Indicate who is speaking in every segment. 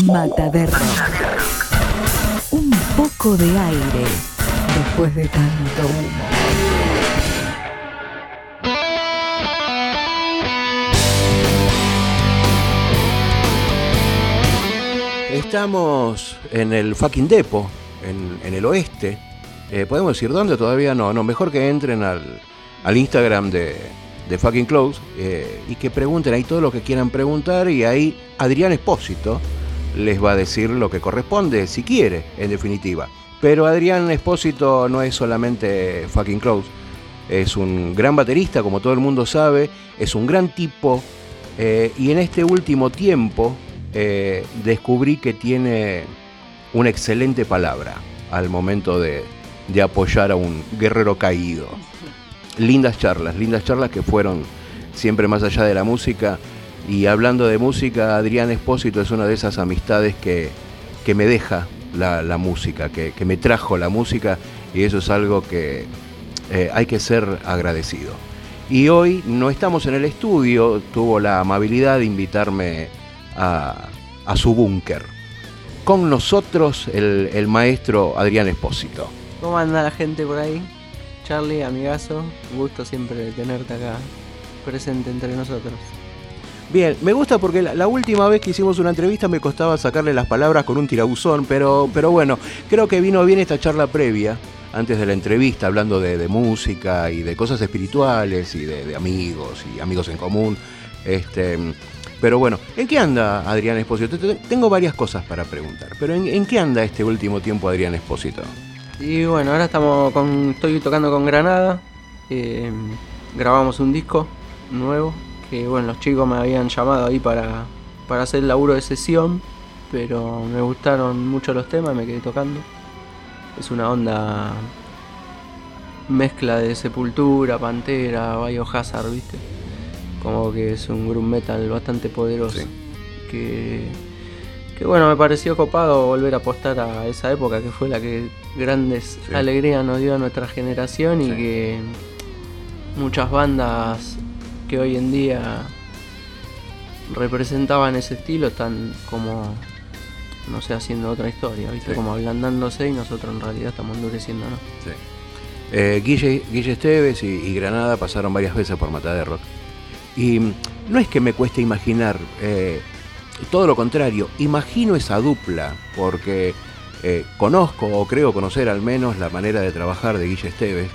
Speaker 1: Mata de rock. Un poco de aire después de tanto humo.
Speaker 2: Estamos en el fucking depo, en, en el oeste. Eh, ¿Podemos decir dónde? Todavía no. No, mejor que entren al, al Instagram de, de Fucking Close eh, y que pregunten ahí todo lo que quieran preguntar y ahí Adrián Espósito les va a decir lo que corresponde, si quiere, en definitiva. Pero Adrián Espósito no es solamente Fucking Close, es un gran baterista, como todo el mundo sabe, es un gran tipo eh, y en este último tiempo eh, descubrí que tiene una excelente palabra al momento de, de apoyar a un guerrero caído lindas charlas, lindas charlas que fueron siempre más allá de la música. Y hablando de música, Adrián Espósito es una de esas amistades que, que me deja la, música, que, me trajo la música y eso es algo que eh, hay que ser agradecido. Y hoy no estamos en el estudio, tuvo la amabilidad de invitarme a, a su búnker. Con nosotros el, el maestro Adrián Espósito.
Speaker 3: ¿Cómo anda la gente por ahí? Charlie, amigazo, gusto siempre tenerte acá presente entre nosotros.
Speaker 2: Bien, me gusta porque la, última vez que hicimos una entrevista me costaba sacarle las palabras con un tirabuzón, pero, pero bueno, creo que vino bien esta charla previa, antes de la entrevista, hablando de, música y de cosas espirituales y de, amigos y amigos en común. Este, pero bueno, ¿en qué anda Adrián Espósito? Tengo varias cosas para preguntar, pero ¿en, qué anda este último tiempo Adrián Espósito?
Speaker 3: Y bueno, ahora estamos con, estoy tocando con Granada. Eh, grabamos un disco nuevo. Que bueno, los chicos me habían llamado ahí para, para hacer el laburo de sesión. Pero me gustaron mucho los temas, me quedé tocando. Es una onda mezcla de Sepultura, Pantera, Biohazard, ¿viste? Como que es un groove metal bastante poderoso. Que que bueno, me pareció copado volver a apostar a esa época que fue la que grandes alegrías nos dio a nuestra generación y que muchas bandas que hoy en día representaban ese estilo están como, no sé, haciendo otra historia, ¿viste? Como ablandándose y nosotros en realidad estamos endureciendo, ¿no?
Speaker 2: Eh, Guille, Guille Esteves y, Granada pasaron varias veces por Rock Y no es que me cueste imaginar eh, todo lo contrario, imagino esa dupla, porque eh, conozco o creo conocer al menos la manera de trabajar de Guille Esteves.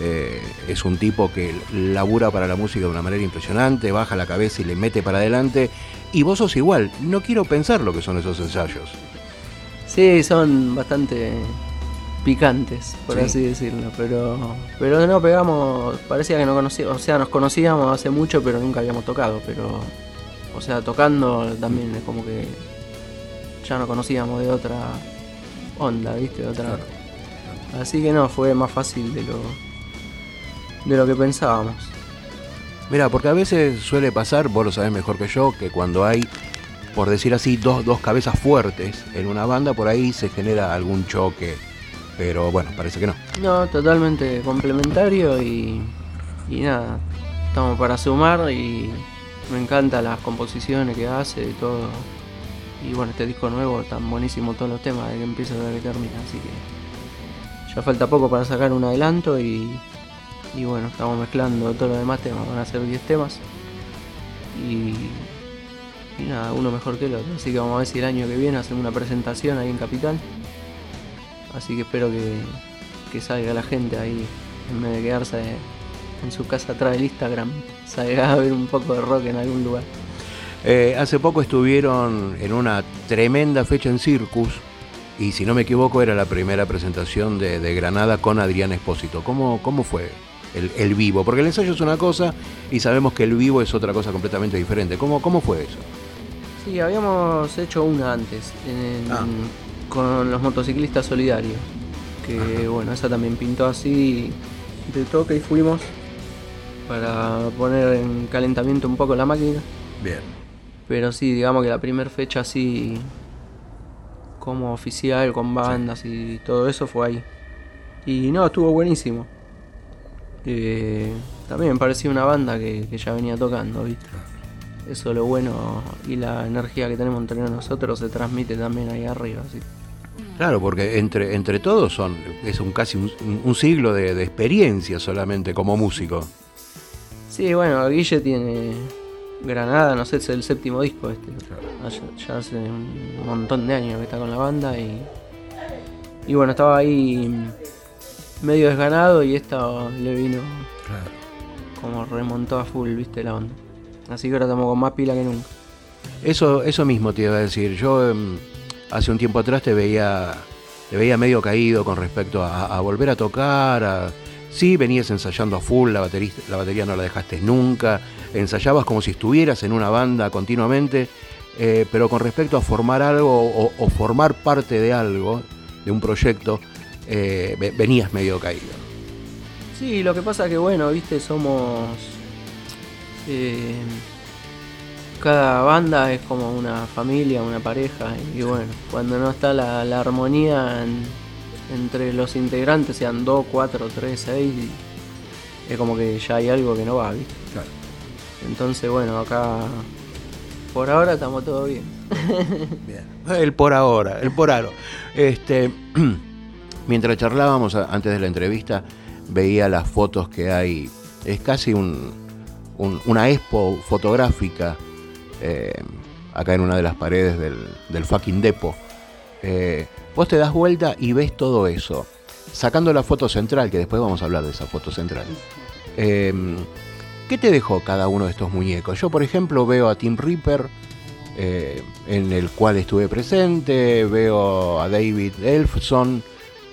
Speaker 2: Eh, es un tipo que labura para la música de una manera impresionante, baja la cabeza y le mete para adelante. Y vos sos igual, no quiero pensar lo que son esos ensayos.
Speaker 3: Sí, son bastante picantes, por así decirlo, pero pero no pegamos, parecía que no conocíamos, o sea, nos conocíamos hace mucho, pero nunca habíamos tocado, pero o sea, tocando también es como que ya no conocíamos de otra onda, ¿viste? De otra. Así que no, fue más fácil de lo, de lo que pensábamos.
Speaker 2: Mira, porque a veces suele pasar, vos lo sabés mejor que yo, que cuando hay, por decir así, dos, dos cabezas fuertes en una banda, por ahí se genera algún choque. Pero bueno, parece que no.
Speaker 3: No, totalmente complementario y, y nada, estamos para sumar y me encantan las composiciones que hace y todo. Y bueno, este disco nuevo están buenísimo todos los temas, de que empieza a que termina, así que ya falta poco para sacar un adelanto y, y bueno, estamos mezclando todos los demás temas, van a ser 10 temas. Y, y nada, uno mejor que el otro. Así que vamos a ver si el año que viene hacemos una presentación ahí en Capital. Así que espero que, que salga la gente ahí en vez de quedarse en su casa atrás del Instagram salga a ver un poco de rock en algún lugar.
Speaker 2: Eh, hace poco estuvieron en una tremenda fecha en Circus y si no me equivoco era la primera presentación de, Granada con Adrián Espósito. ¿Cómo, cómo fue el, vivo? Porque el ensayo es una cosa y sabemos que el vivo es otra cosa completamente diferente. ¿Cómo, cómo fue eso?
Speaker 3: Sí, habíamos hecho una antes ah. con los motociclistas solidarios. Que bueno, esa también pintó así de toque y fuimos para poner en calentamiento un poco la máquina.
Speaker 2: Bien.
Speaker 3: Pero sí, digamos que la primera fecha así como oficial, con bandas y todo eso fue ahí. Y no, estuvo buenísimo. Eh, también parecía una banda que, ya venía tocando, ¿viste? eso es lo bueno y la energía que tenemos entre nosotros se transmite también ahí arriba. ¿sí?
Speaker 2: Claro, porque entre, entre todos son, es un casi un, un siglo de, de experiencia solamente como músico.
Speaker 3: Sí, bueno, Guille tiene Granada, no sé, es el séptimo disco este. Ya, ya hace un montón de años que está con la banda y. Y bueno, estaba ahí medio desganado y esta le vino como remontó a full, viste, la onda. Así que ahora estamos con más pila que nunca.
Speaker 2: Eso, eso mismo te iba a decir. Yo em, hace un tiempo atrás te veía, te veía medio caído con respecto a, a volver a tocar. A, sí, venías ensayando a full, la batería, la batería no la dejaste nunca. Ensayabas como si estuvieras en una banda continuamente. eh, pero con respecto a formar algo o, o formar parte de algo, de un proyecto, eh, ve- venías medio caído.
Speaker 3: Sí, lo que pasa que bueno, viste, somos. eh, cada banda es como una familia, una pareja, y bueno, cuando no está la, la armonía en- entre los integrantes, sean 2, 4, 3, 6, es como que ya hay algo que no va, viste. Entonces, bueno, acá por ahora estamos todo bien.
Speaker 2: Bien. El por ahora, el por ahora. Este, mientras charlábamos antes de la entrevista, veía las fotos que hay. Es casi un, un- una expo fotográfica eh, acá en una de las paredes del, fucking depo. Eh, vos te das vuelta y ves todo eso. Sacando la foto central, que después vamos a hablar de esa foto central. Eh, ¿Qué te dejó cada uno de estos muñecos? Yo, por ejemplo, veo a Tim Reaper, eh, en el cual estuve presente, veo a David Elfson,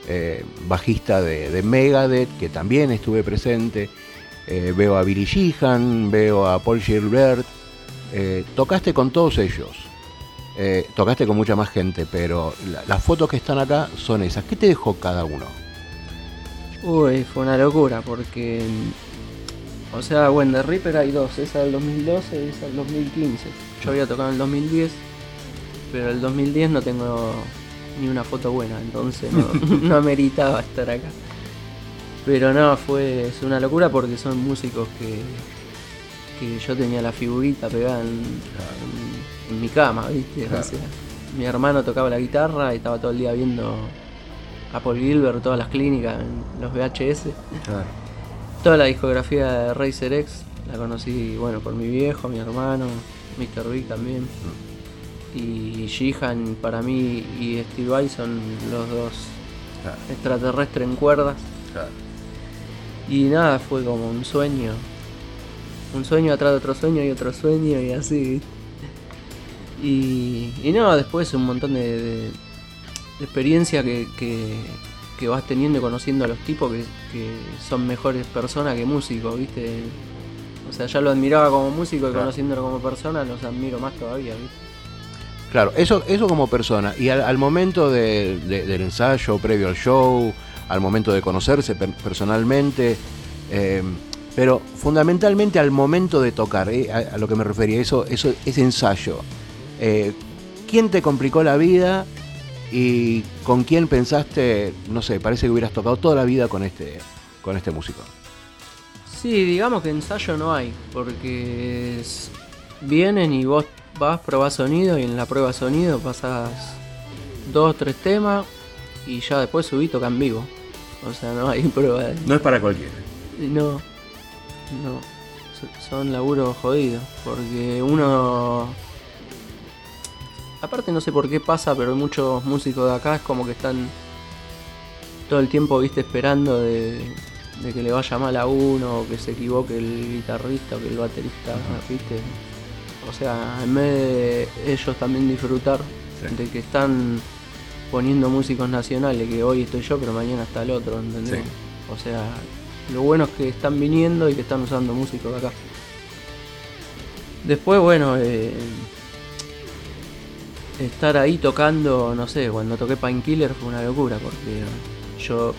Speaker 2: eh, bajista de, de Megadeth, que también estuve presente, eh, veo a Billy Sheehan, veo a Paul Gilbert, eh, tocaste con todos ellos, tocaste con mucha más gente, pero la- las fotos que están acá son esas. ¿Qué te dejó cada uno?
Speaker 3: Uy, fue una locura porque. O sea, bueno, de Reaper hay dos, esa del 2012 y esa del 2015. Yo había tocado en el 2010, pero el 2010 no tengo ni una foto buena, entonces no, no ameritaba estar acá. Pero no, fue es una locura porque son músicos que, que yo tenía la figurita pegada en, en- en mi cama, ¿viste? O sea, mi hermano tocaba la guitarra y estaba todo el día viendo a Paul Gilbert, todas las clínicas, en los VHS. Toda la discografía de Razer X la conocí, bueno, por mi viejo, mi hermano, Mr. Big también. Y Jihan para mí y Steve Vai son los dos extraterrestres en cuerdas. Y nada, fue como un sueño. Un sueño atrás de otro sueño y otro sueño y así. Y, y no, después un montón de, de- de experiencia que, que, que vas teniendo y conociendo a los tipos que, que son mejores personas que músicos, ¿viste? O sea, ya lo admiraba como músico y
Speaker 2: Claro.
Speaker 3: conociéndolo como persona los admiro más todavía, ¿viste?
Speaker 2: Claro, eso, eso como persona. Y al, momento de- de- del ensayo, previo al show, al momento de conocerse per- personalmente, eh, pero fundamentalmente al momento de tocar, eh, a, lo que me refería, eso, eso, ese ensayo. Eh, ¿Quién te complicó la vida y con quién pensaste, no sé, parece que hubieras tocado toda la vida con este, con este músico?
Speaker 3: Sí, digamos que ensayo no hay, porque es- vienen y vos vas, probás sonido y en la prueba sonido pasás dos, tres temas y ya después subí toca en vivo. O sea, no hay prueba de...
Speaker 2: No es para cualquiera.
Speaker 3: No, no. So- Son laburos jodidos. Porque uno. Aparte, no sé por qué pasa, pero hay muchos músicos de acá es como que están todo el tiempo, viste, esperando de, de que le vaya mal a uno, o que se equivoque el guitarrista o que el baterista, viste. O sea, en vez de ellos también disfrutar
Speaker 2: Sí.
Speaker 3: de que están poniendo músicos nacionales, que hoy estoy yo, pero mañana está el otro, ¿entendés?
Speaker 2: Sí.
Speaker 3: O sea, lo bueno es que están viniendo y que están usando músicos de acá. Después, bueno, eh, estar ahí tocando, no sé, cuando toqué Painkiller fue una locura, porque yo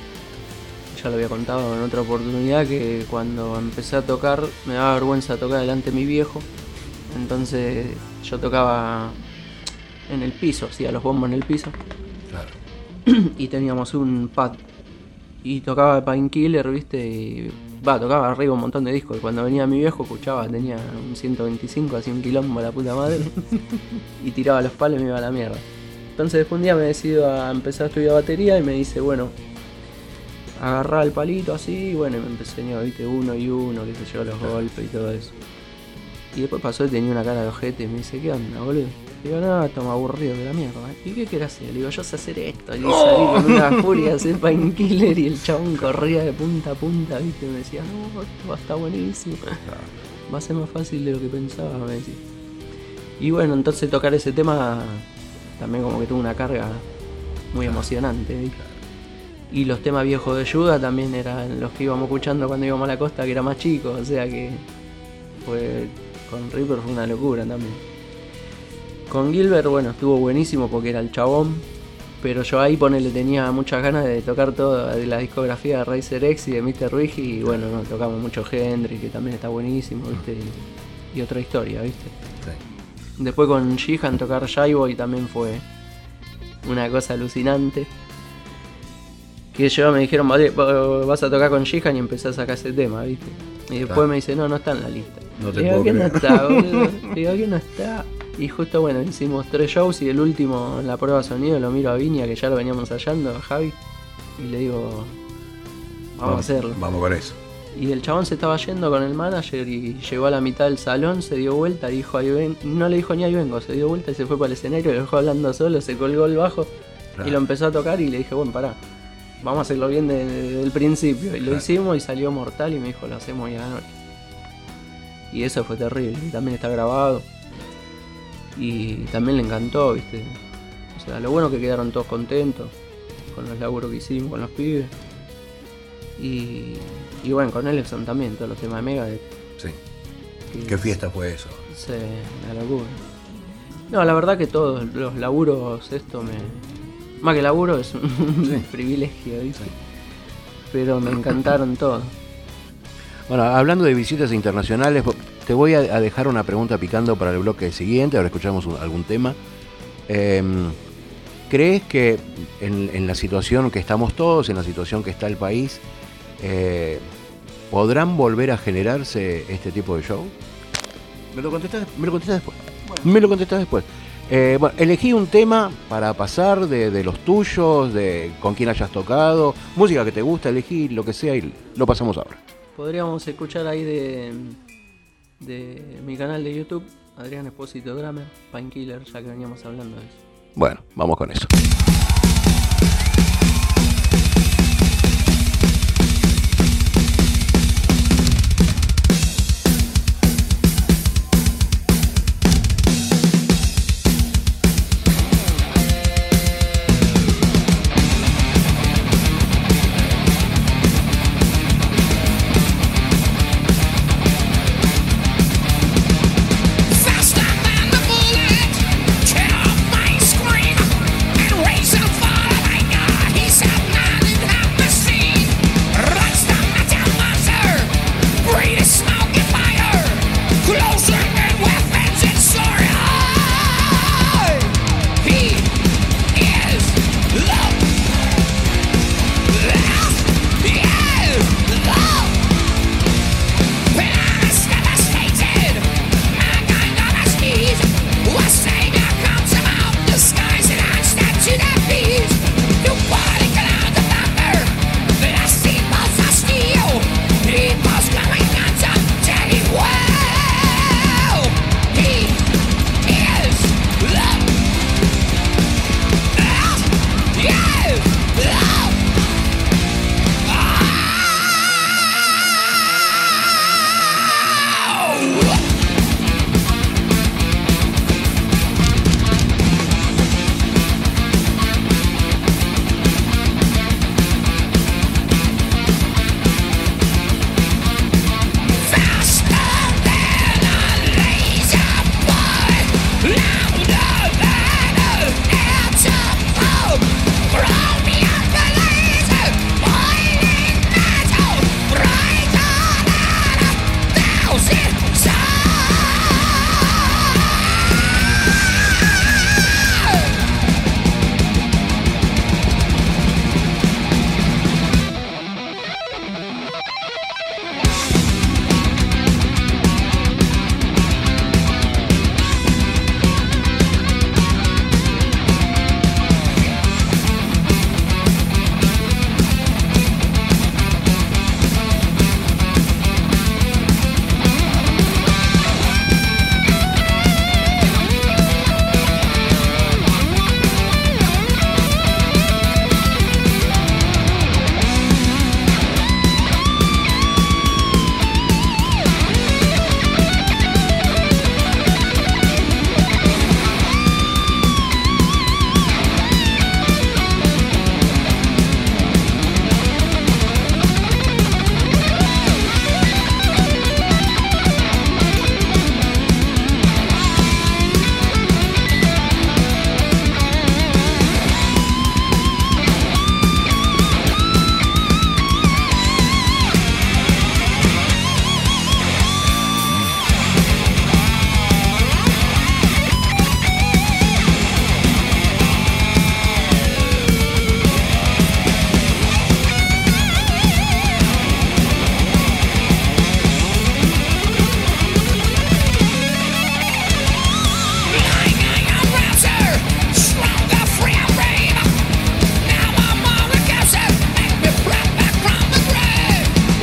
Speaker 3: ya lo había contado en otra oportunidad que cuando empecé a tocar me daba vergüenza tocar delante de mi viejo. Entonces yo tocaba en el piso, hacía los bombos en el piso y teníamos un pad y tocaba Painkiller, viste, y Va, tocaba arriba un montón de discos. Y cuando venía mi viejo escuchaba, tenía un 125, así un quilombo la puta madre. y tiraba los palos y me iba a la mierda. Entonces después un día me decido a empezar a estudiar batería y me dice, bueno, agarrar el palito así, y bueno, y me enseñó, viste, uno y uno, qué sé yo, los golpes y todo eso. Y después pasó y tenía una cara de ojete y me dice, ¿qué onda, boludo? Digo, no, estamos aburrido de la mierda. ¿Y qué querés hacer? Le digo, yo sé hacer esto. Y salí con una furia a hacer painkiller y el chabón corría de punta a punta, viste, y me decía, no, esto va a estar buenísimo. Va a ser más fácil de lo que pensaba, me decía. Y bueno, entonces tocar ese tema también como que tuvo una carga muy emocionante, ¿viste? Y los temas viejos de Yuda también eran los que íbamos escuchando cuando íbamos a la costa, que era más chico, o sea que fue con Reaper fue una locura también. Con Gilbert, bueno, estuvo buenísimo porque era el chabón, pero yo ahí ponele tenía muchas ganas de tocar toda la discografía de Razer X y de Mr. Ruigi y bueno, no, tocamos mucho Hendrix, que también está buenísimo, ¿viste? Y, y otra historia, ¿viste? Después con Jihan tocar Shy también fue una cosa alucinante. Que yo me dijeron, vale, vas a tocar con Jihan y empecé a sacar ese tema, ¿viste? Y después me dice, no, no está en la lista.
Speaker 2: No te
Speaker 3: Digo, que no está. Digo, que no está. Y justo, bueno, hicimos tres shows y el último en la prueba de sonido lo miro a Viña, que ya lo veníamos ensayando, a Javi. Y le digo, vamos, a hacerlo.
Speaker 2: Vamos con eso.
Speaker 3: Y el chabón se estaba yendo con el manager y llegó a la mitad del salón, se dio vuelta, dijo ahí ven, no le dijo ni ahí vengo, se dio vuelta y se fue para el escenario, lo dejó hablando solo, se colgó el bajo y lo empezó a tocar y le dije, bueno, pará, vamos a hacerlo bien de- desde el principio. Y lo hicimos y salió mortal y me dijo, lo hacemos hoy a la noche. Y eso fue terrible, y también está grabado. Y también le encantó, viste. O sea, lo bueno que quedaron todos contentos con los laburos que hicimos con los pibes. Y, y bueno, con Elefson también, todos los temas de Mega.
Speaker 2: Sí.
Speaker 3: que-
Speaker 2: ¿Qué fiesta fue eso?
Speaker 3: Sí, la locura. No, la verdad que todos los laburos, esto me. Más que laburo es un privilegio, ¿viste? Pero me encantaron todos.
Speaker 2: Bueno, hablando de visitas internacionales, te voy a, a dejar una pregunta picando para el bloque siguiente, ahora escuchamos un- algún tema. Em, ¿Crees que en, en la situación que estamos todos, en la situación que está el país, eh, podrán volver a generarse este tipo de show? Me lo contestas, me lo contestas después. Me lo contestas después. Eh, bueno, elegí un tema para pasar de, de los tuyos, de con quién hayas tocado, música que te gusta, elegí lo que sea y lo pasamos ahora.
Speaker 3: Podríamos escuchar ahí de, de mi canal de YouTube, Adrián Espósito Grammer, Painkiller, ya que veníamos hablando de eso.
Speaker 2: Bueno, vamos con eso.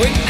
Speaker 2: Oi?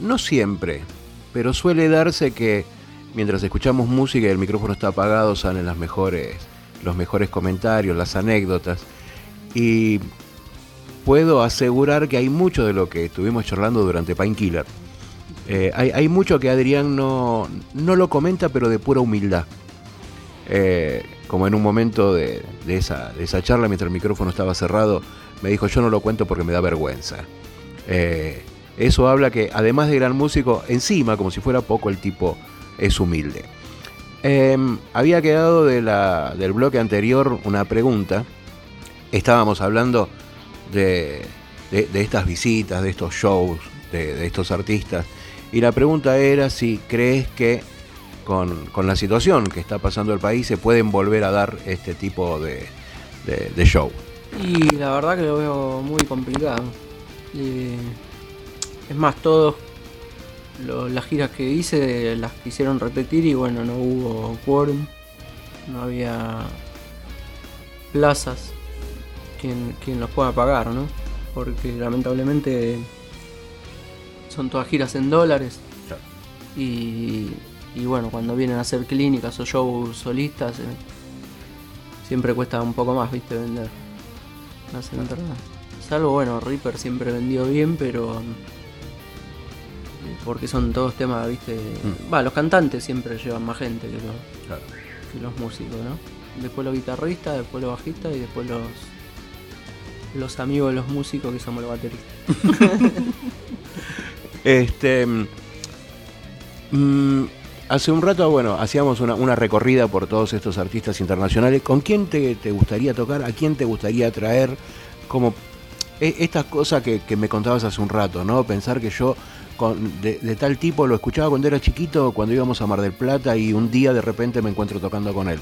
Speaker 2: No, siempre, pero suele darse que mientras escuchamos música y el micrófono está apagado salen las mejores, los mejores comentarios, las anécdotas. Y puedo asegurar que hay mucho de lo que estuvimos charlando durante Painkiller. Eh, hay, mucho que Adrián no, no lo comenta, pero de pura humildad. Eh, como en un momento de, esa, esa, charla, mientras el micrófono estaba cerrado, me dijo, yo no lo cuento porque me da vergüenza. Eh, eso habla que, además de gran músico, encima, como si fuera poco, el tipo es humilde. Em, había quedado de la, del bloque anterior una pregunta. Estábamos hablando de, estas visitas, de estos shows, de, estos artistas. Y la pregunta era si crees que con, la situación que está pasando el país se pueden volver a dar este tipo de, show.
Speaker 3: Y la verdad que lo veo muy complicado. Es más, todos las giras que hice las quisieron repetir y bueno, no hubo quórum, no había plazas quien, quien los pueda pagar, ¿no? Porque lamentablemente son todas giras en dólares. Y, y, bueno, cuando vienen a hacer clínicas o shows solistas, eh, siempre cuesta un poco más, ¿viste? Vender las entradas. Salvo, bueno, Reaper siempre vendió bien, pero porque son todos temas, viste. Mm. Va, los cantantes siempre llevan más gente que los, que los músicos, ¿no? Después los guitarristas, después los bajistas y después los los amigos de los músicos que somos los bateristas.
Speaker 2: este mm, hace un rato, bueno, hacíamos una, recorrida por todos estos artistas internacionales. ¿Con quién te, gustaría tocar? ¿A quién te gustaría traer? Como e, estas cosas que, que me contabas hace un rato, ¿no? Pensar que yo de, tal tipo, lo escuchaba cuando era chiquito, cuando íbamos a Mar del Plata y un día de repente me encuentro tocando con él.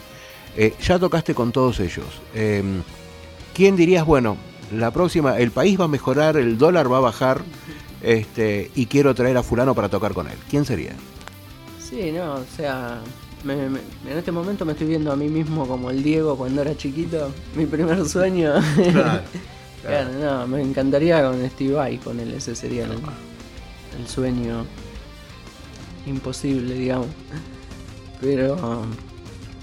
Speaker 2: Eh, ya tocaste con todos ellos. Em, ¿Quién dirías, bueno, la próxima, el país va a mejorar, el dólar va a bajar este, y quiero traer a fulano para tocar con él? ¿Quién sería?
Speaker 3: Sí, no, o sea, en este momento me estoy viendo a mí mismo como el Diego cuando era chiquito, mi primer sueño. Claro, no, me encantaría con Steve Vai, con él, ese sería el, el sueño imposible, digamos. Pero,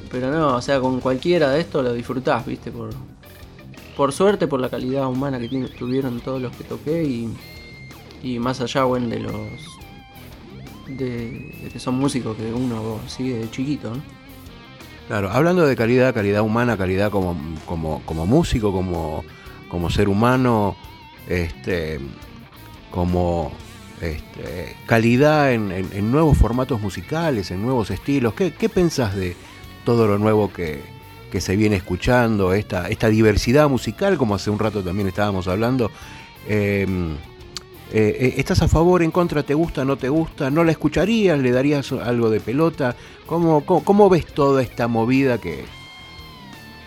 Speaker 3: pero no, o sea, con cualquiera de estos lo disfrutás, viste, por, por suerte, por la calidad humana que tuvieron todos los que toqué y, y más allá, bueno, de los de, que son músicos que uno sigue de chiquito,
Speaker 2: Claro, hablando de calidad, calidad humana, calidad como, como, como músico, como, como ser humano, este, como este, calidad en, nuevos formatos musicales, en nuevos estilos. ¿Qué, qué pensás de todo lo nuevo que, se viene escuchando, esta, esta diversidad musical, como hace un rato también estábamos hablando? Em, eh, eh, ¿Estás a favor, en contra, te gusta, no te gusta? ¿No la escucharías? ¿Le darías algo de pelota? ¿Cómo, cómo ves toda esta movida que,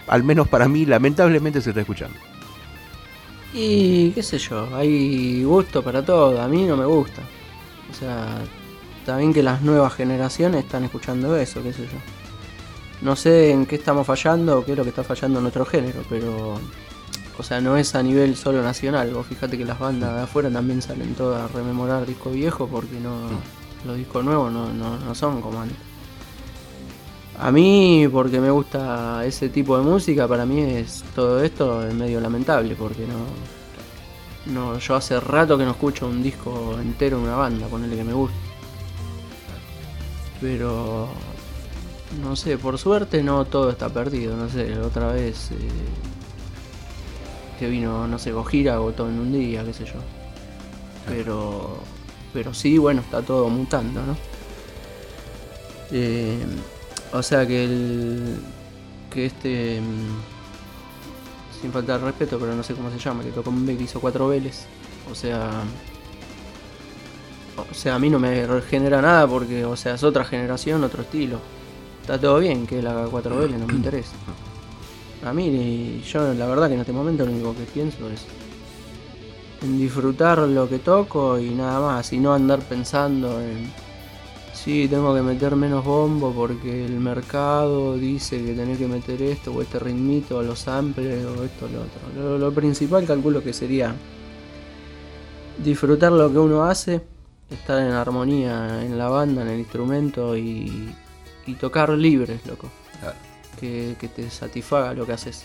Speaker 2: al menos para mí, lamentablemente se está escuchando?
Speaker 3: Y qué sé yo, hay gusto para todo, a mí no me gusta. O sea, está bien que las nuevas generaciones están escuchando eso, qué sé yo. No sé en qué estamos fallando o qué es lo que está fallando en nuestro género, pero... O sea, no es a nivel solo nacional. Vos fíjate que las bandas de afuera también salen todas a rememorar disco viejo porque no los discos nuevos no, no, no son como antes. A mí, porque me gusta ese tipo de música, para mí es todo esto es medio lamentable, porque no, no yo hace rato que no escucho un disco entero de una banda, ponele que me gusta. Pero no sé, por suerte no todo está perdido, no sé, otra vez eh, que vino, no sé, Gojira todo en un día, qué sé yo. Pero pero sí, bueno, está todo mutando, ¿no? Eh, o sea que el. que este. Mm, sin faltar respeto, pero no sé cómo se llama, que tocó un B que hizo cuatro veles. O sea. O sea, a mí no me genera nada porque, o sea, es otra generación, otro estilo. Está todo bien que él haga cuatro veles, no me interesa. A mí, yo la verdad que en este momento lo único que pienso es en disfrutar lo que toco y nada más, y no andar pensando en sí, tengo que meter menos bombo porque el mercado dice que tenés que meter esto o este ritmito, los samples o esto o lo otro. Lo, principal calculo que sería disfrutar lo que uno hace, estar en armonía en la banda, en el instrumento y, y tocar libres, loco.
Speaker 2: Claro.
Speaker 3: Que, que te satisfaga lo que haces.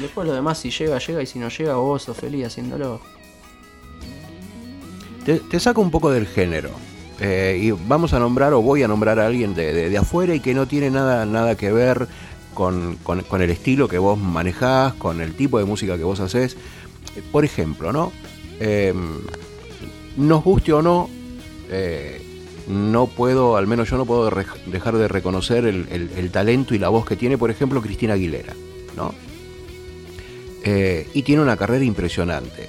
Speaker 3: Después lo demás, si llega, llega, y si no llega, vos sos feliz haciéndolo.
Speaker 2: Te, te saco un poco del género. Eh, y vamos a nombrar o voy a nombrar a alguien de, de- afuera y que no tiene nada, nada que ver con, con- el estilo que vos manejás, con el tipo de música que vos haces. Por ejemplo, ¿no? Eh, nos guste o no, eh, no puedo, al menos yo no puedo dejar de reconocer el, el- el talento y la voz que tiene, por ejemplo, Cristina Aguilera, ¿no? Eh, y tiene una carrera impresionante.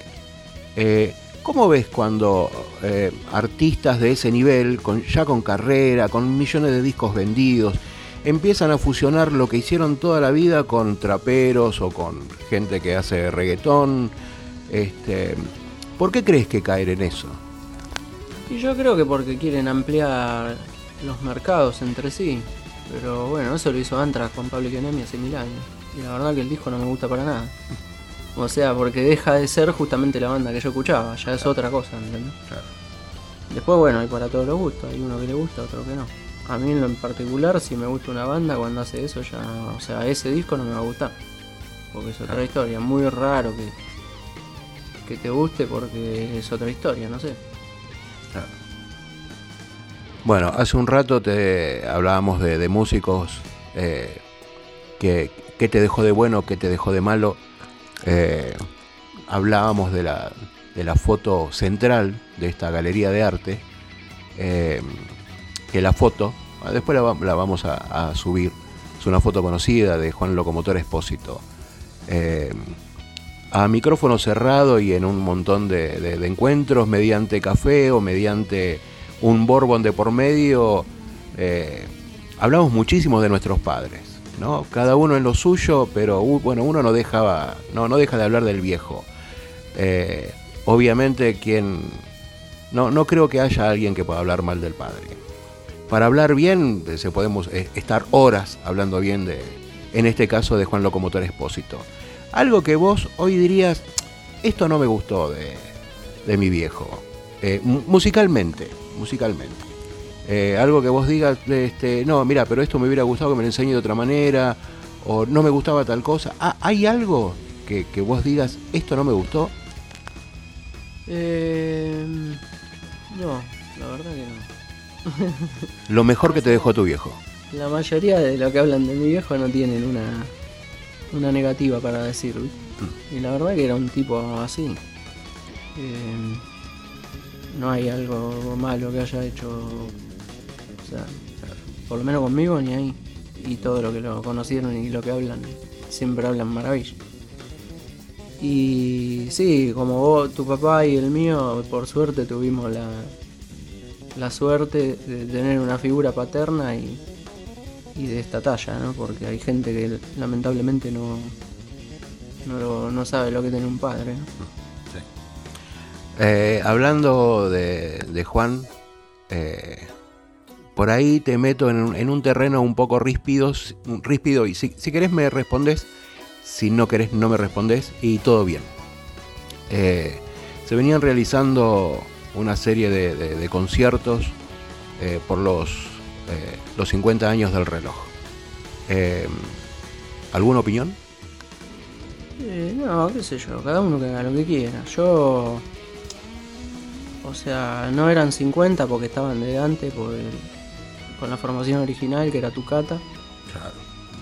Speaker 2: ¿Cómo ves cuando eh, artistas de ese nivel, ya con carrera, con millones de discos vendidos, empiezan a fusionar lo que hicieron toda la vida con traperos o con gente que hace reggaetón? Este, ¿Por qué crees que caer en eso?
Speaker 3: Y yo creo que porque quieren ampliar los mercados entre sí. Pero bueno, eso lo hizo Anthrax con Pablo Ionemi hace mil años. Y la verdad que el disco no me gusta para nada. O sea, porque deja de ser justamente la banda que yo escuchaba, ya es otra cosa, ¿entendés? Después, bueno, hay para todos los gustos, hay uno que le gusta, otro que no. A mí en lo en particular, si me gusta una banda, cuando hace eso ya, o sea, ese disco no me va a gustar. Porque es otra
Speaker 2: Claro.
Speaker 3: historia, muy raro que, que te guste porque es otra historia, no sé.
Speaker 2: Bueno, hace un rato te hablábamos de, de músicos eh, que, que te dejó de bueno, que te dejó de malo. Eh, hablábamos de la, de la foto central de esta galería de arte, eh, que la foto, ah, después la, va- la vamos a, subir, es una foto conocida de Juan Locomotor Espósito. Eh, a micrófono cerrado y en un montón de, encuentros mediante café o mediante un Borbón de por medio, hablamos muchísimo de nuestros padres, ¿no? Cada uno en lo suyo, pero bueno, uno no dejaba, no, no deja de hablar del viejo. Eh, obviamente quien no, no creo que haya alguien que pueda hablar mal del padre. Para hablar bien, eh, se podemos eh, estar horas hablando bien de, en este caso, de Juan Locomotor Espósito. Algo que vos hoy dirías, esto no me gustó de, de mi viejo. Mu- musicalmente, musicalmente. Eh, algo que vos digas, este, no, mira, pero esto me hubiera gustado que me lo enseñe de otra manera, o no me gustaba tal cosa. Ah, ¿Hay algo que, que vos digas, esto no me gustó?
Speaker 3: Eh, no, la verdad que no.
Speaker 2: Lo mejor que te dejó tu viejo.
Speaker 3: La mayoría de lo que hablan de mi viejo no tienen una, una negativa para decir. ¿viste? Y la verdad que era un tipo así. Eh, no hay algo malo que haya hecho. Sea, por lo menos conmigo ni ahí. Y todo lo que lo conocieron y lo que hablan, siempre hablan maravilla. Y sí, como vos, tu papá y el mío, por suerte tuvimos la, la suerte de tener una figura paterna y, y de esta talla, ¿no? Porque hay gente que lamentablemente no, no, no sabe lo que tiene un padre, ¿no?
Speaker 2: Eh, hablando de, de Juan, eh, por ahí te meto en, un- en un terreno un poco ríspido, ríspido y si, si querés me respondes, si no querés no me respondes y todo bien. Eh, se venían realizando una serie de, conciertos eh, por los, eh, los 50 años del reloj. ¿Alguna opinión?
Speaker 3: No, qué sé yo, cada uno que haga lo que quiera. Yo. O sea, no eran 50 porque estaban de antes por el- con la formación original que era Tucata.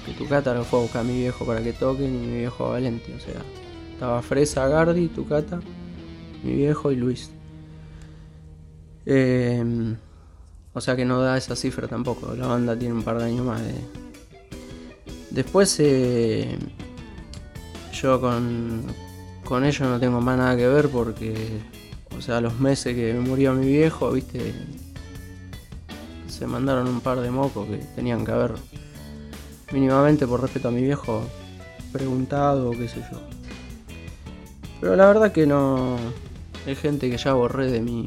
Speaker 3: Que Tucata lo fue a buscar a mi viejo para que toquen y mi viejo a Valenti. O sea, estaba Fresa, Gardi, Tucata, mi viejo y Luis. Eh, o sea que no da esa cifra tampoco. La banda tiene un par de años más de. Después eh, yo con, con ellos no tengo más nada que ver porque, o sea, los meses que murió mi viejo, viste, se mandaron un par de mocos que tenían que haber, mínimamente por respeto a mi viejo, preguntado o qué sé yo. Pero la verdad que no, hay gente que ya borré de mí,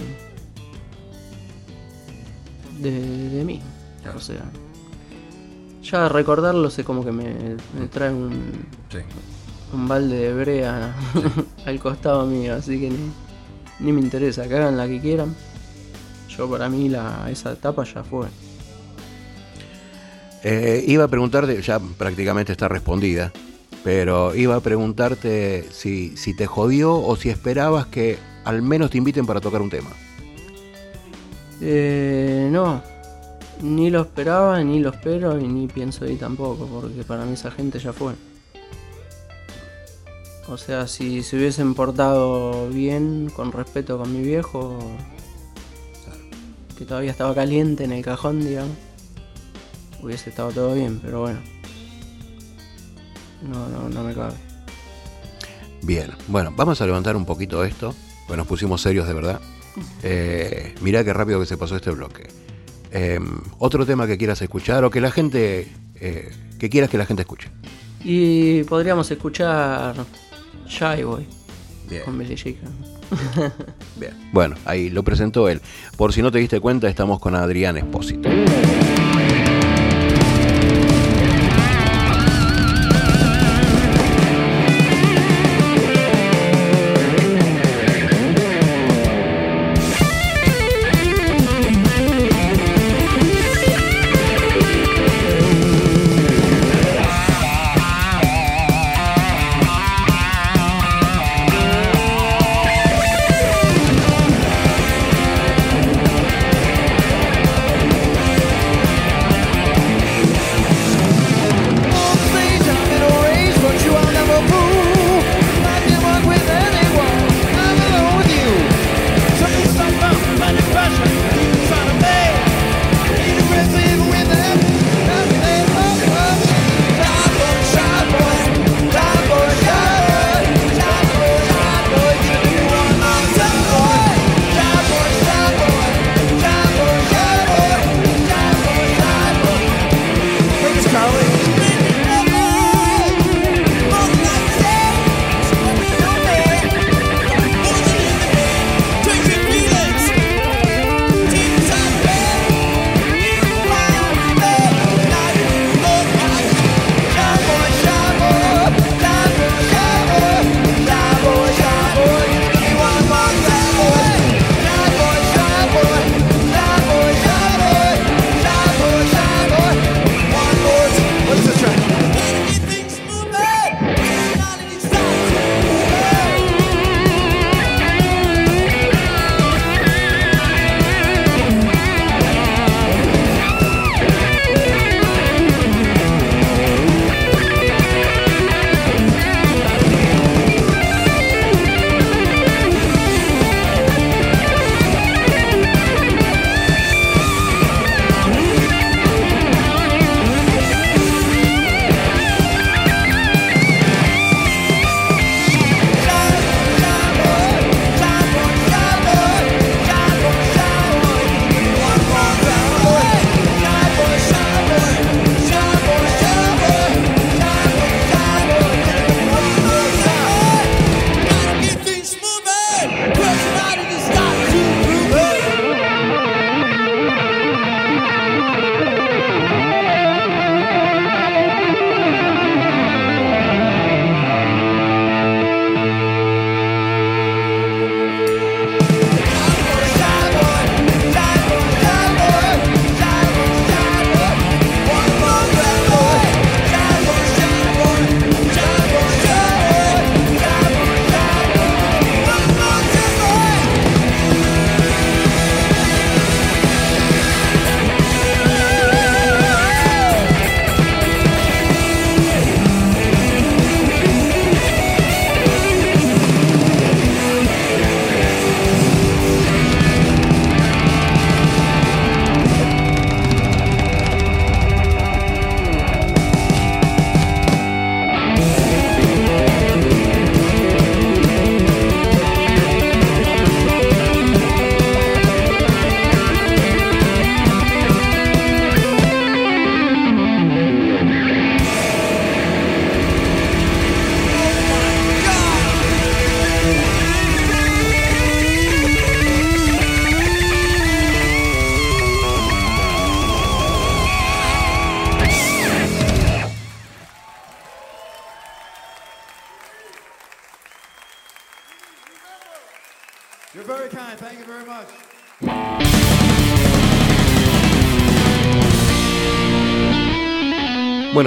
Speaker 3: de, de mí, o sea. Ya recordarlo sé como que me, me trae un, un balde de brea al costado mío, así que ni, ni me interesa, que hagan la que quieran. Yo para mí la, esa etapa ya fue.
Speaker 2: Eh, iba a preguntarte, ya prácticamente está respondida, pero iba a preguntarte si, si te jodió o si esperabas que al menos te inviten para tocar un tema.
Speaker 3: Eh, no, ni lo esperaba, ni lo espero y ni pienso ir tampoco, porque para mí esa gente ya fue. O sea, si se hubiesen portado bien, con respeto con mi viejo, que todavía estaba caliente en el cajón, digamos, hubiese estado todo bien, pero bueno. No, no, no me cabe.
Speaker 2: Bien, bueno, vamos a levantar un poquito esto, pues nos pusimos serios de verdad. Eh, mirá qué rápido que se pasó este bloque. Eh, otro tema que quieras escuchar o que la gente, eh, que quieras que la gente escuche.
Speaker 3: Y podríamos escuchar Shy Boy
Speaker 2: Bien.
Speaker 3: con.
Speaker 2: Bien. Bueno, ahí lo presentó él. Por si no te diste cuenta, estamos con Adrián Espósito.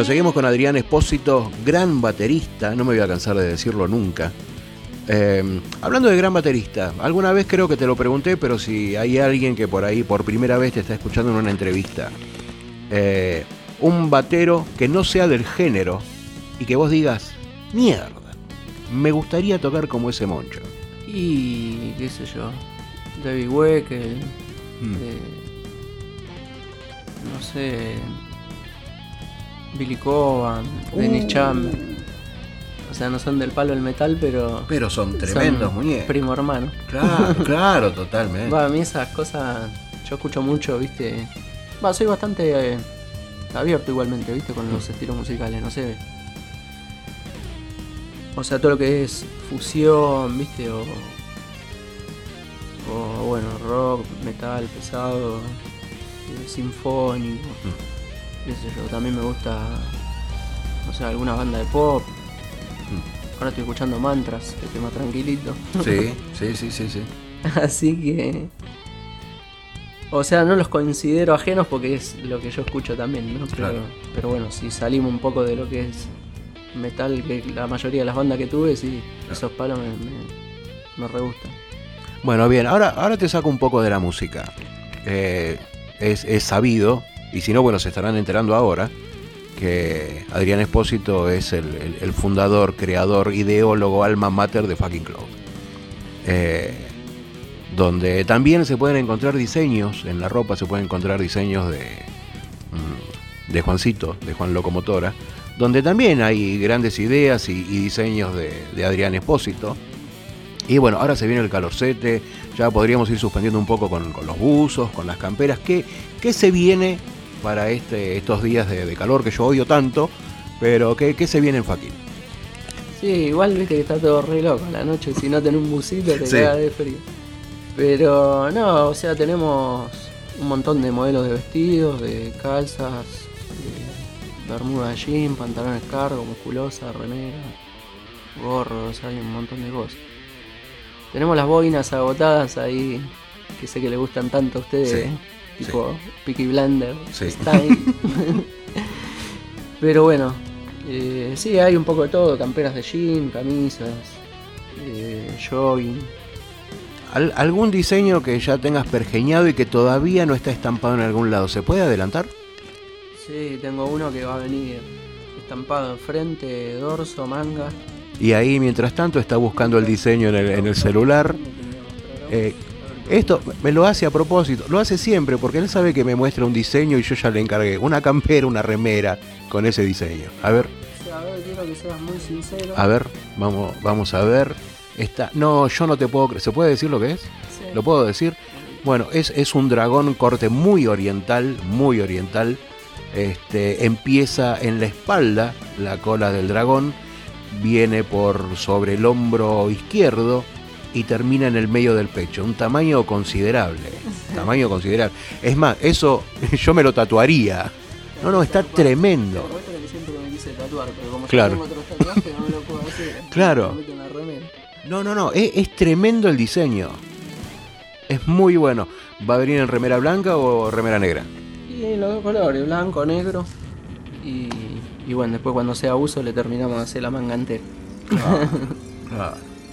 Speaker 2: Bueno, seguimos con Adrián Espósito, gran baterista, no me voy a cansar de decirlo nunca. Eh, hablando de gran baterista, alguna vez creo que te lo pregunté, pero si hay alguien que por ahí por primera vez te está escuchando en una entrevista, eh, un batero que no sea del género y que vos digas, mierda, me gustaría tocar como ese moncho.
Speaker 3: Y qué sé yo, David Weckl,
Speaker 2: Mm.
Speaker 3: eh, no sé, Billy Coban, Dennis
Speaker 2: Uh.
Speaker 3: Cham. O sea, no son del palo del metal, pero
Speaker 2: Pero son tremendos
Speaker 3: son
Speaker 2: muñecos.
Speaker 3: primo hermano.
Speaker 2: Claro, claro, totalmente.
Speaker 3: Va, a mí esas cosas, yo escucho mucho, viste. Va, soy bastante eh, abierto igualmente, viste, con los estilos musicales, no sé. O sea, todo lo que es fusión, viste, o. O bueno, rock, metal, pesado, eh, sinfónico. Qué sé yo, también me gusta. No sé, alguna banda de pop. Ahora estoy escuchando mantras, estoy más tranquilito.
Speaker 2: Sí, sí, sí, sí, sí.
Speaker 3: Así que. O sea, no los considero ajenos porque es lo que yo escucho también, ¿no? Pero,
Speaker 2: Claro.
Speaker 3: pero bueno, si salimos un poco de lo que es metal, que la mayoría de las bandas que tuve, sí, esos palos me, me, me re gustan.
Speaker 2: Bueno, bien, ahora, ahora te saco un poco de la música. Eh, es, es sabido, y si no, bueno, se estarán enterando ahora, que Adrián Espósito es el, fundador, creador, ideólogo, alma mater de Fucking Cloud. Eh, donde también se pueden encontrar diseños, en la ropa se pueden encontrar diseños de, mm, de Juancito, de Juan Locomotora, donde también hay grandes ideas y, diseños de, Adrián Espósito. Y bueno, ahora se viene el calorcete, ya podríamos ir suspendiendo un poco con, con los buzos, con las camperas. ¿Qué, qué se viene para este, estos días de, de calor que yo odio tanto? Pero ¿qué, qué se viene en Faquín?
Speaker 3: Sí, igual viste que está todo re loco a la noche, si no tenés un busito te
Speaker 2: Sí.
Speaker 3: cagas de frío. Pero no, o sea, tenemos un montón de modelos de vestidos, de calzas, de bermuda jean, pantalones cargo, musculosa, remera, gorros, hay un montón de cosas. Tenemos las boinas agotadas ahí, que sé que le gustan tanto a ustedes,
Speaker 2: Sí,
Speaker 3: tipo Peaky Blender,
Speaker 2: Sí.
Speaker 3: Style. Pero bueno, eh, sí, hay un poco de todo, camperas de jean, camisas, eh, jogging.
Speaker 2: ¿Al- ¿Algún diseño que ya tengas pergeñado y que todavía no está estampado en algún lado? ¿Se puede adelantar?
Speaker 3: Sí, tengo uno que va a venir estampado en frente, dorso, manga.
Speaker 2: Y ahí, mientras tanto, está buscando el diseño en el, en el celular. Eh, esto me lo hace a propósito, lo hace siempre porque él sabe que me muestra un diseño y yo ya le encargué una campera, una remera con ese diseño. A ver,
Speaker 3: a ver, quiero que seas muy sincero.
Speaker 2: a ver, vamos, vamos a ver. Está, no, yo no te puedo creer. ¿Se puede decir lo que es?
Speaker 3: Sí.
Speaker 2: ¿Lo puedo decir? Bueno, es, es un dragón corte muy oriental, muy oriental. Este, empieza en la espalda, la cola del dragón, viene por sobre el hombro izquierdo y termina en el medio del pecho. Un tamaño considerable. Tamaño considerable. Es más, eso yo me lo tatuaría. No, no, está tremendo. Claro. Claro. No, no, no, es, es tremendo el diseño. Es muy bueno. ¿Va a venir en remera blanca o remera negra?
Speaker 3: Y los dos colores, blanco, negro. Y, y bueno, después cuando sea uso le terminamos de hacer la manga entera.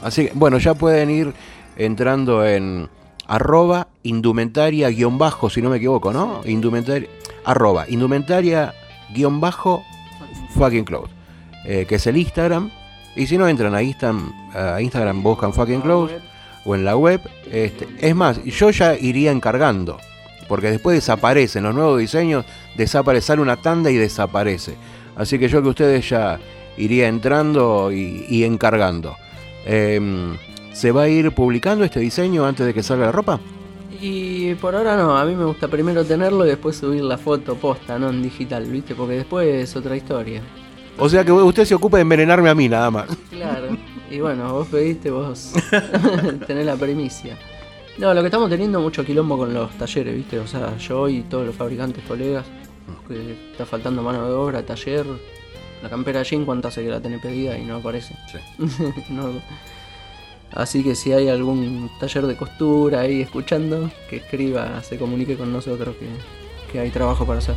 Speaker 2: Así que, bueno, ya pueden ir entrando en arroba indumentaria guion bajo, si no me equivoco, ¿no? Indumentaria, arroba indumentaria guion bajo fucking clothes, eh, que es el Instagram. Y si no entran a Instagram, a Instagram buscan fucking clothes o en la web. Este, es más, yo ya iría encargando, porque después desaparecen los nuevos diseños, desaparece, sale una tanda y desaparece. Así que yo que ustedes ya iría entrando y, y encargando. Em, ¿Se va a ir publicando este diseño antes de que salga la ropa?
Speaker 3: Y por ahora no, a mí me gusta primero tenerlo y después subir la foto posta, no en digital, ¿viste? Porque después es otra historia.
Speaker 2: O sea que usted se ocupa de envenenarme a mí nada más.
Speaker 3: Claro. Y bueno, vos pediste, vos tenés la primicia. No, lo que estamos teniendo mucho quilombo con los talleres, ¿viste? O sea, yo y todos los fabricantes colegas, que está faltando mano de obra, taller. La campera jean, ¿cuánto hace que la tenés pedida y no aparece? No. Así que si hay algún taller de costura ahí escuchando, que escriba, se comunique con nosotros que, que hay trabajo para hacer.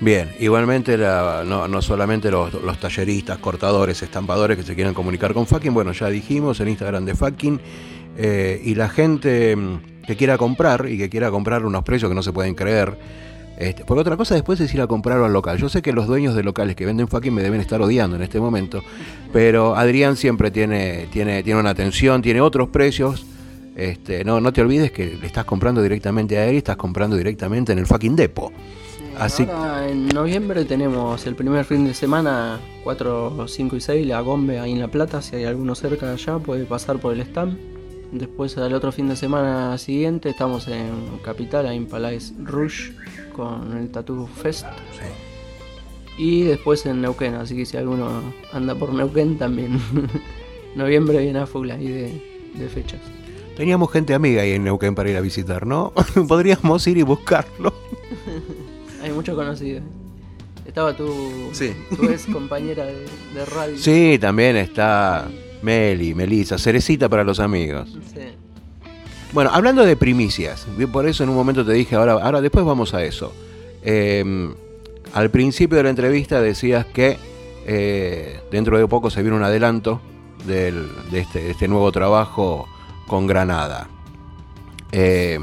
Speaker 2: Bien, igualmente no, no, solamente los, talleristas, cortadores, estampadores que se quieran comunicar con Fucking, bueno, ya dijimos el Instagram de Fucking, eh, y la gente mm, que quiera comprar y que quiera comprar unos precios que no se pueden creer. Este, por otra cosa, después es ir a comprarlo al local. Yo sé que los dueños de locales que venden fucking me deben estar odiando en este momento, pero Adrián siempre tiene, tiene, tiene una atención, tiene otros precios. Este, no, no te olvides que le estás comprando directamente a él y estás comprando directamente en el fucking depo.
Speaker 3: Así... Ahora en noviembre tenemos el primer fin de semana, 4, 5 y 6, la Gombe ahí en La Plata. Si hay alguno cerca de allá, puede pasar por el stand. Después, al otro fin de semana siguiente, estamos en Capital, ahí en Palais Rouge, con el Tattoo Fest. Y después en Neuquén, así que si alguno anda por Neuquén también. Noviembre viene a full ahí de, de fechas.
Speaker 2: Teníamos gente amiga ahí en Neuquén para ir a visitar, ¿no? Podríamos ir y buscarlo.
Speaker 3: Hay muchos conocidos. Estaba tu, tu ex compañera de, radio.
Speaker 2: Sí, también está Meli, Melissa, cerecita para los amigos. Sí. Bueno, hablando de primicias, por eso en un momento te dije, ahora, ahora después vamos a eso. Em, al principio de la entrevista decías que eh, dentro de poco se viene un adelanto de, este, este, nuevo trabajo con Granada. Eh,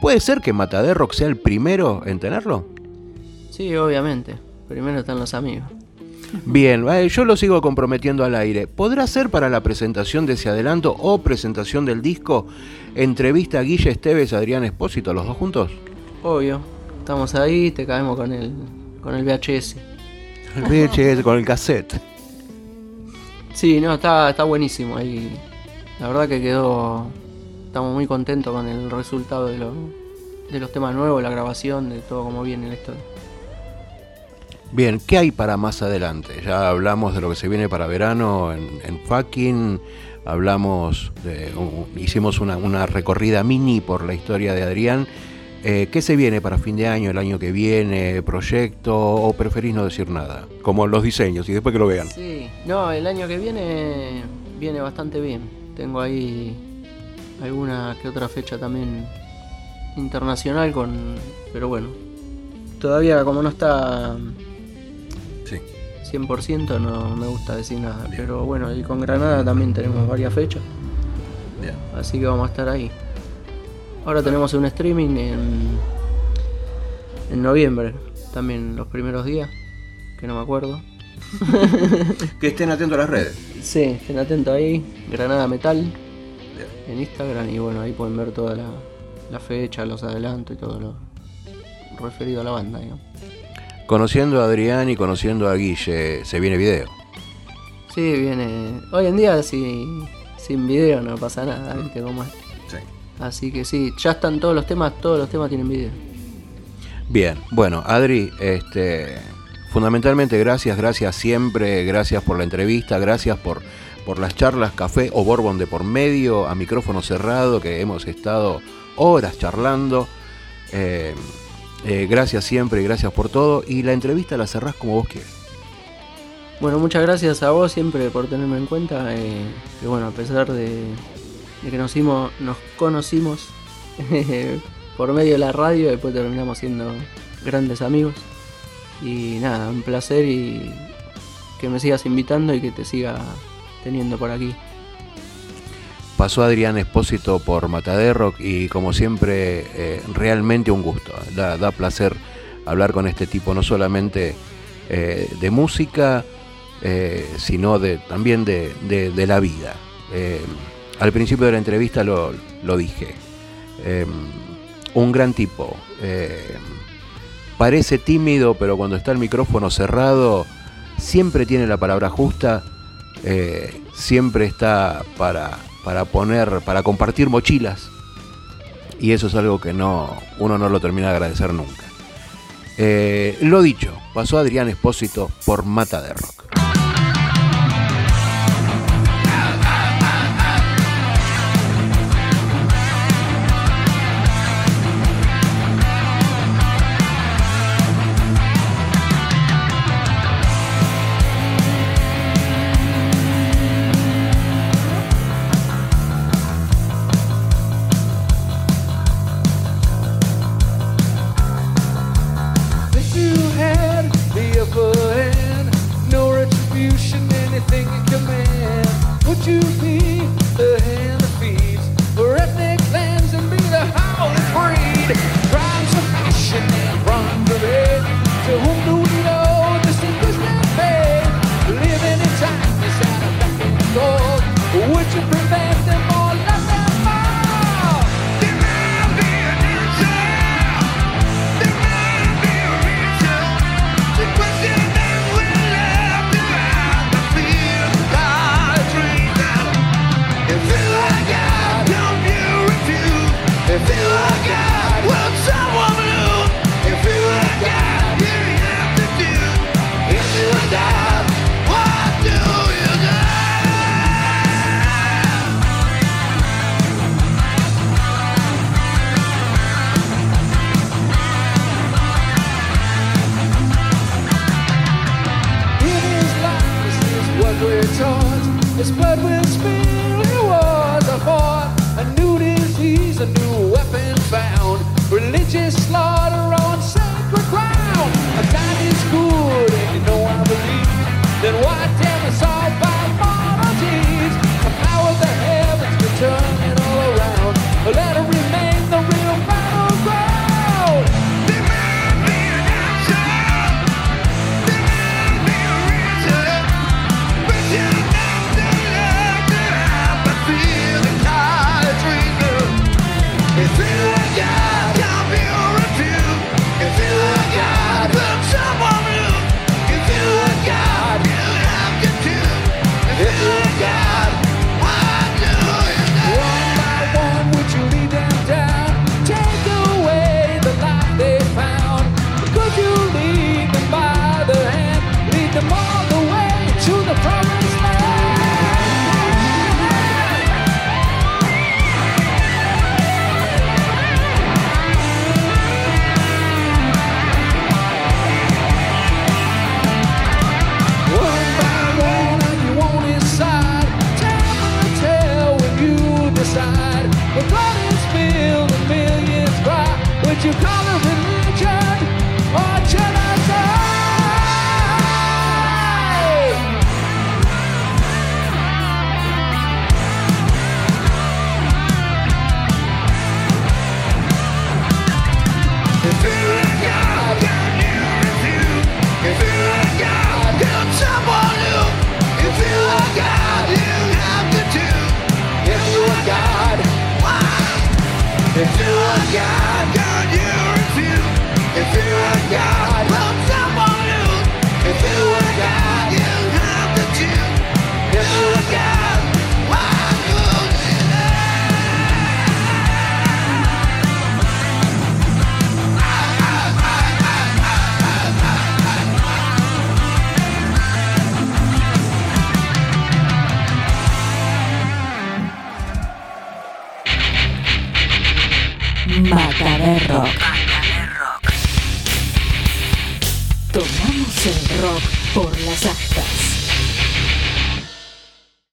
Speaker 2: ¿Puede ser que Mataderrock sea el primero en tenerlo?
Speaker 3: Sí, obviamente. Primero están los amigos.
Speaker 2: Bien, yo lo sigo comprometiendo al aire. ¿Podrá ser para la presentación de ese adelanto o presentación del disco entrevista a Guille Esteves, Adrián Espósito, los dos juntos?
Speaker 3: Obvio. Estamos ahí, te caemos con el, con el VHS.
Speaker 2: El VHS, con el cassette.
Speaker 3: Sí, no, está, está buenísimo ahí. La verdad que quedó. Estamos muy contentos con el resultado de, de los temas nuevos, la grabación, de todo como viene la historia.
Speaker 2: Bien, ¿qué hay para más adelante? Ya hablamos de lo que se viene para verano en, en Fucking, hablamos de, hicimos una, recorrida mini por la historia de Adrián. Eh, ¿Qué se viene para fin de año, el año que viene, proyecto o preferís no decir nada? Como los diseños y después que lo vean.
Speaker 3: Sí, no, el año que viene viene bastante bien. Tengo ahí alguna que otra fecha también internacional con... Pero bueno, todavía como no está 100% no me gusta decir nada. Pero bueno, y con Granada también tenemos varias fechas. Así que vamos a estar ahí. Ahora tenemos un streaming en, en noviembre, también los primeros días, que no me acuerdo.
Speaker 2: que estén atentos a las redes.
Speaker 3: Sí, estén atentos ahí, Granada Metal, en Instagram, y bueno, ahí pueden ver toda la, la fecha, los adelantos y todo lo referido a la banda. Digamos.
Speaker 2: Conociendo a Adrián y conociendo a Guille, ¿se viene video?
Speaker 3: Sí, viene. Hoy en día sin video no pasa nada, ¿viste cómo es? Sí. Así que sí, ya están todos los temas, todos los temas tienen video.
Speaker 2: Bien, bueno, Adri, este, fundamentalmente gracias, gracias siempre, gracias por la entrevista, gracias por, por las charlas, café o borbón de por medio, a micrófono cerrado, que hemos estado horas charlando. Eh, eh, gracias siempre, gracias por todo. Y la entrevista la cerrás como vos quieras.
Speaker 3: Bueno, muchas gracias a vos siempre por tenerme en cuenta. Eh, que bueno, a pesar de, que nos, nos conocimos por medio de la radio, después terminamos siendo grandes amigos. Y nada, un placer y que me sigas invitando y que te siga teniendo por aquí.
Speaker 2: Pasó Adrián Espósito por Mataderrock y como siempre eh, realmente un gusto. Da, placer hablar con este tipo no solamente eh, de música, eh, sino de, también de, la vida. al principio de la entrevista lo, lo dije. un gran tipo. parece tímido, pero cuando está el micrófono cerrado, siempre tiene la palabra justa. siempre está para para poner, para compartir mochilas. Y eso es algo que no, uno no lo termina de agradecer nunca. Eh, lo dicho, pasó Adrián Espósito por Mata